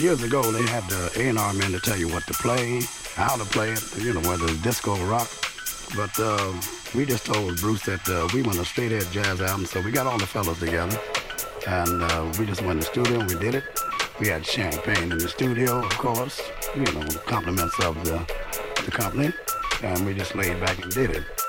years ago they had the A&R men to tell you what to play, how to play it, you know, whether it's disco or rock. But uh, we just told Bruce that uh, we want a straight edge jazz album, so we got all the fellas together, and uh, we just went in the studio and we did it. We had champagne in the studio, of course, you know, compliments of the, the company, and we just laid back and did it.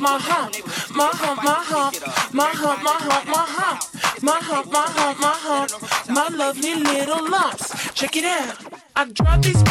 my hump, my hump, my hump, my hump, my hump, my hump, my hump, my my lovely little lumps. Check it out. I dropped these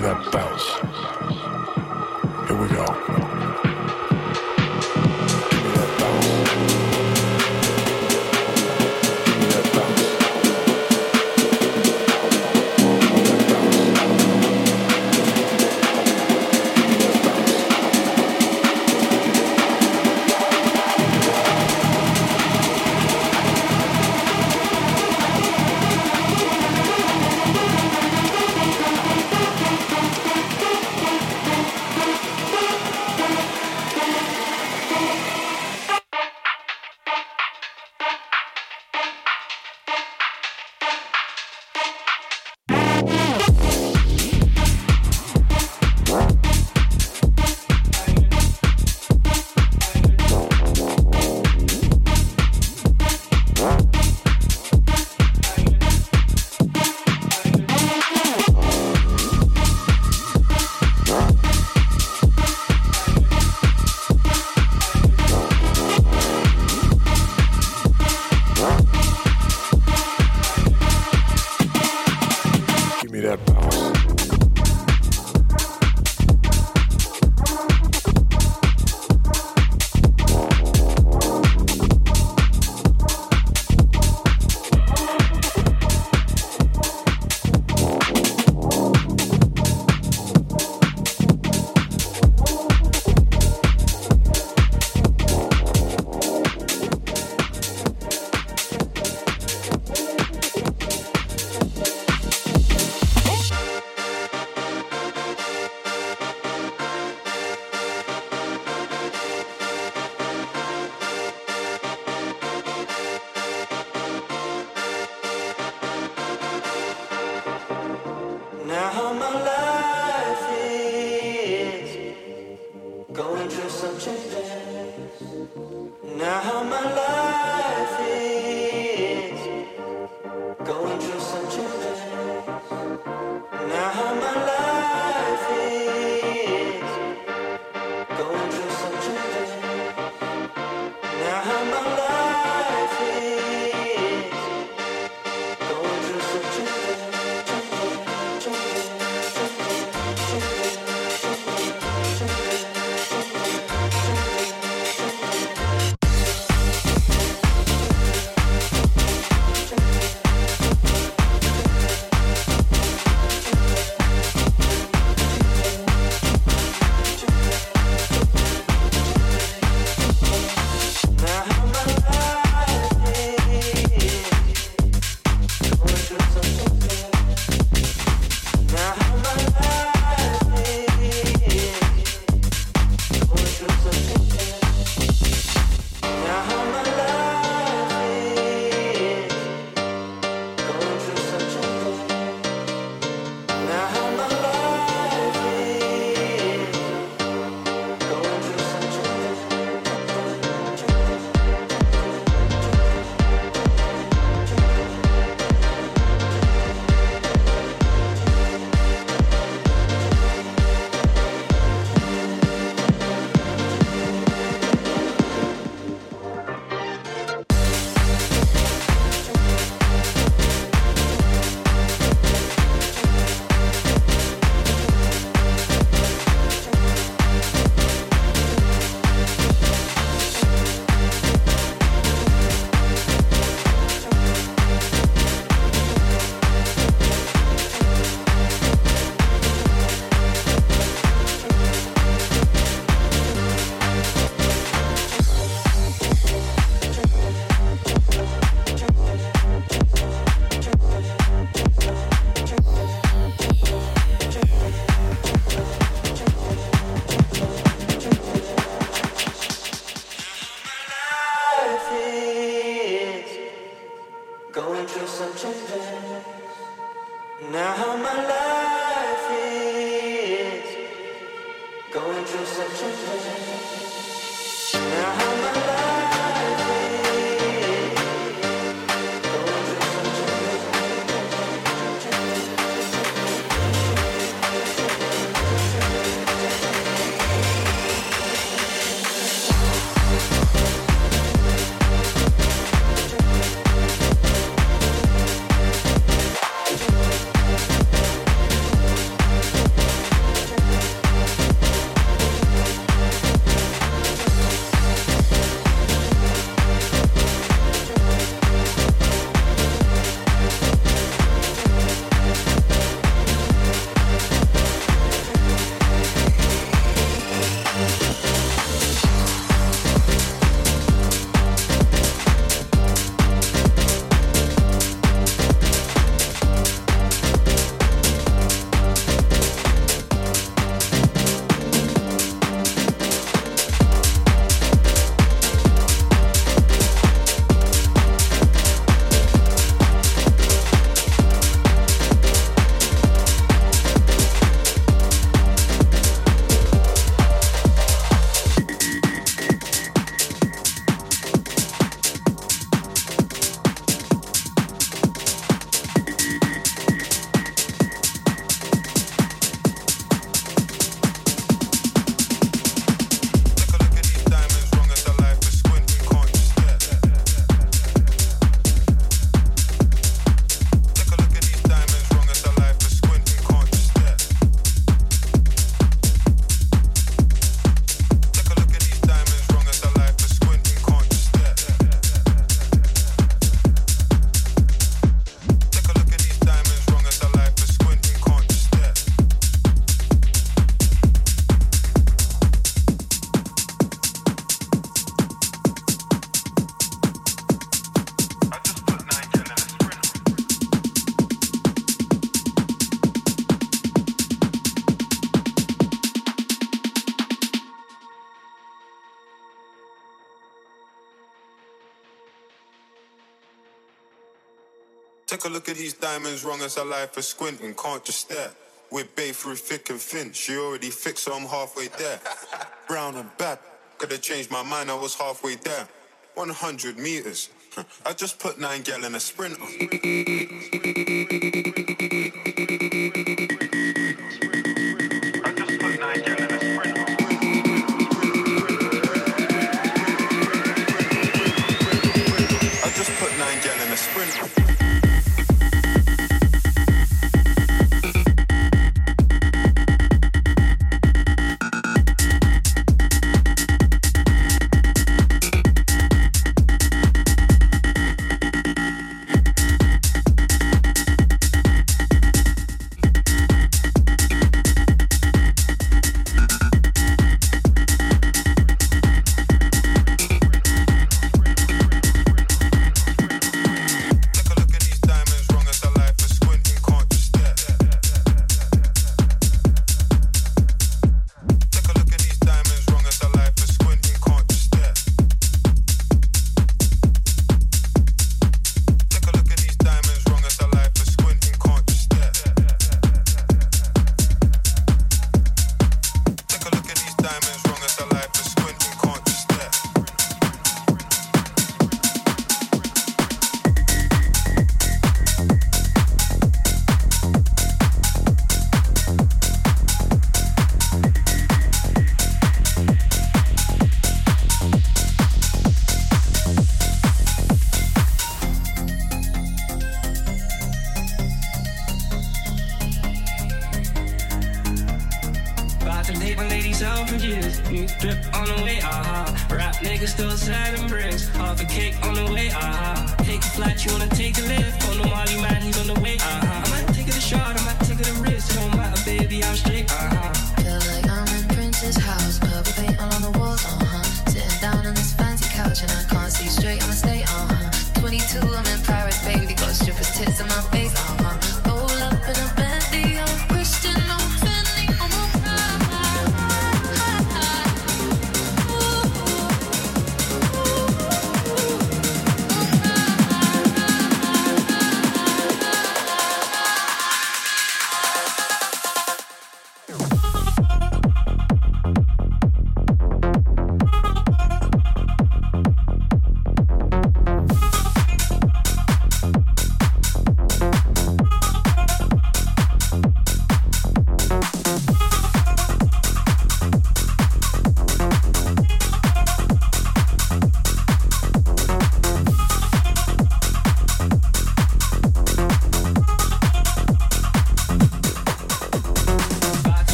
is get Look at these diamonds wrong as I lie for squinting, can't just stare. We're bay through thick and thin, she already fixed, so I'm halfway there. Brown and bad, could have changed my mind, I was halfway there. 100 meters, I just put nine gal in a sprinter. I just put nine gal in a sprinter.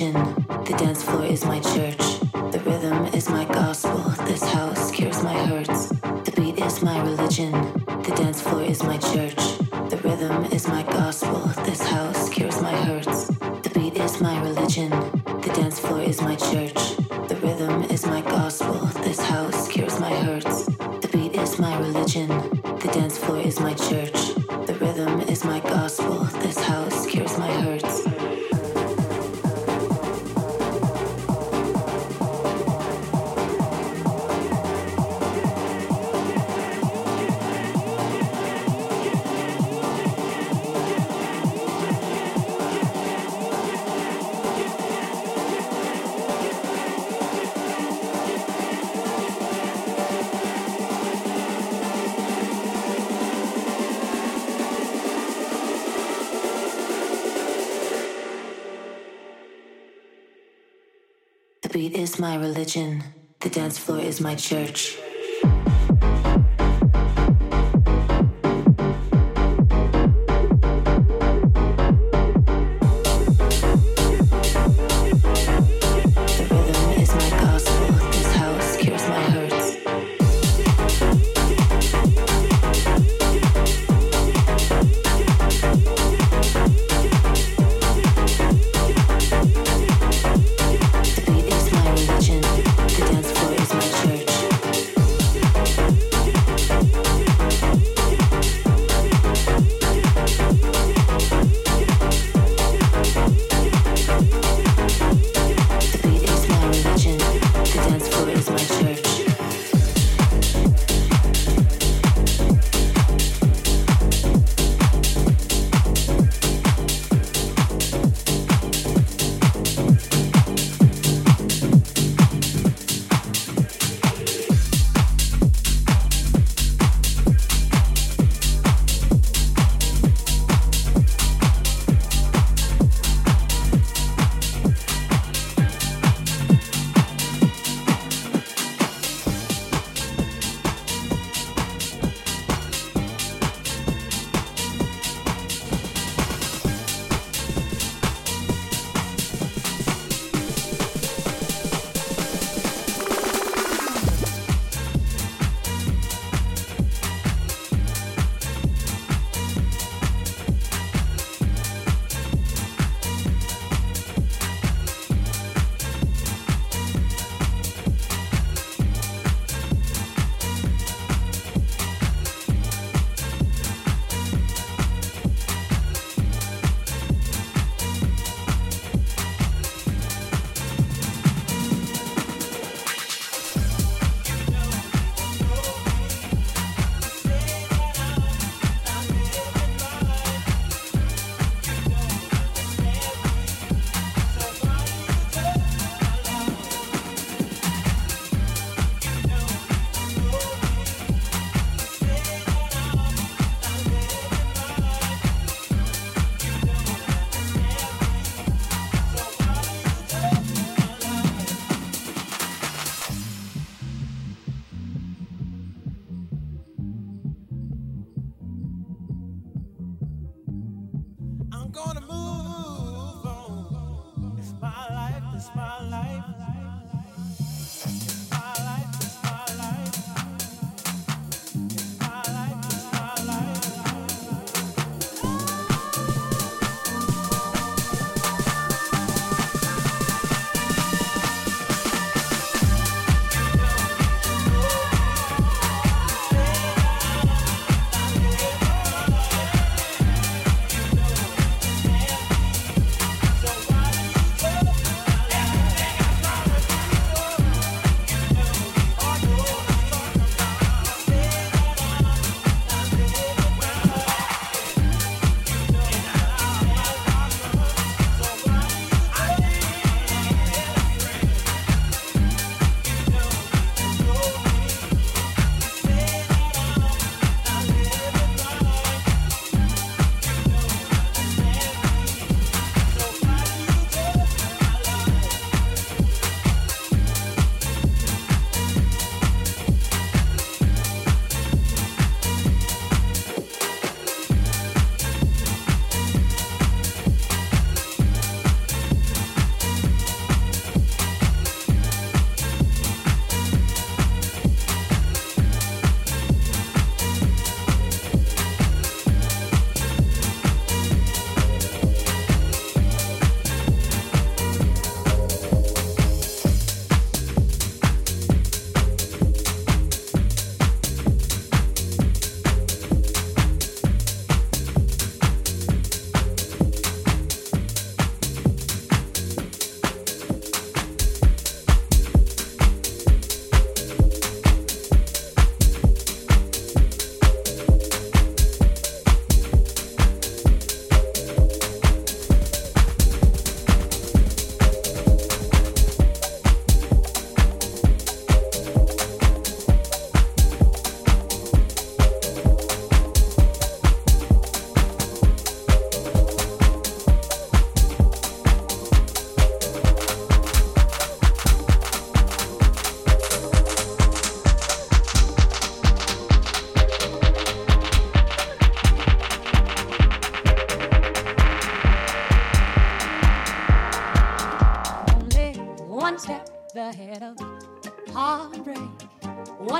My my religion. The dance floor is my church.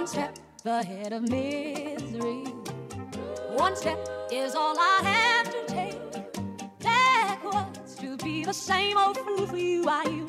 One step ahead of misery. One step is all I have to take. Backwards to be the same old fool for you I used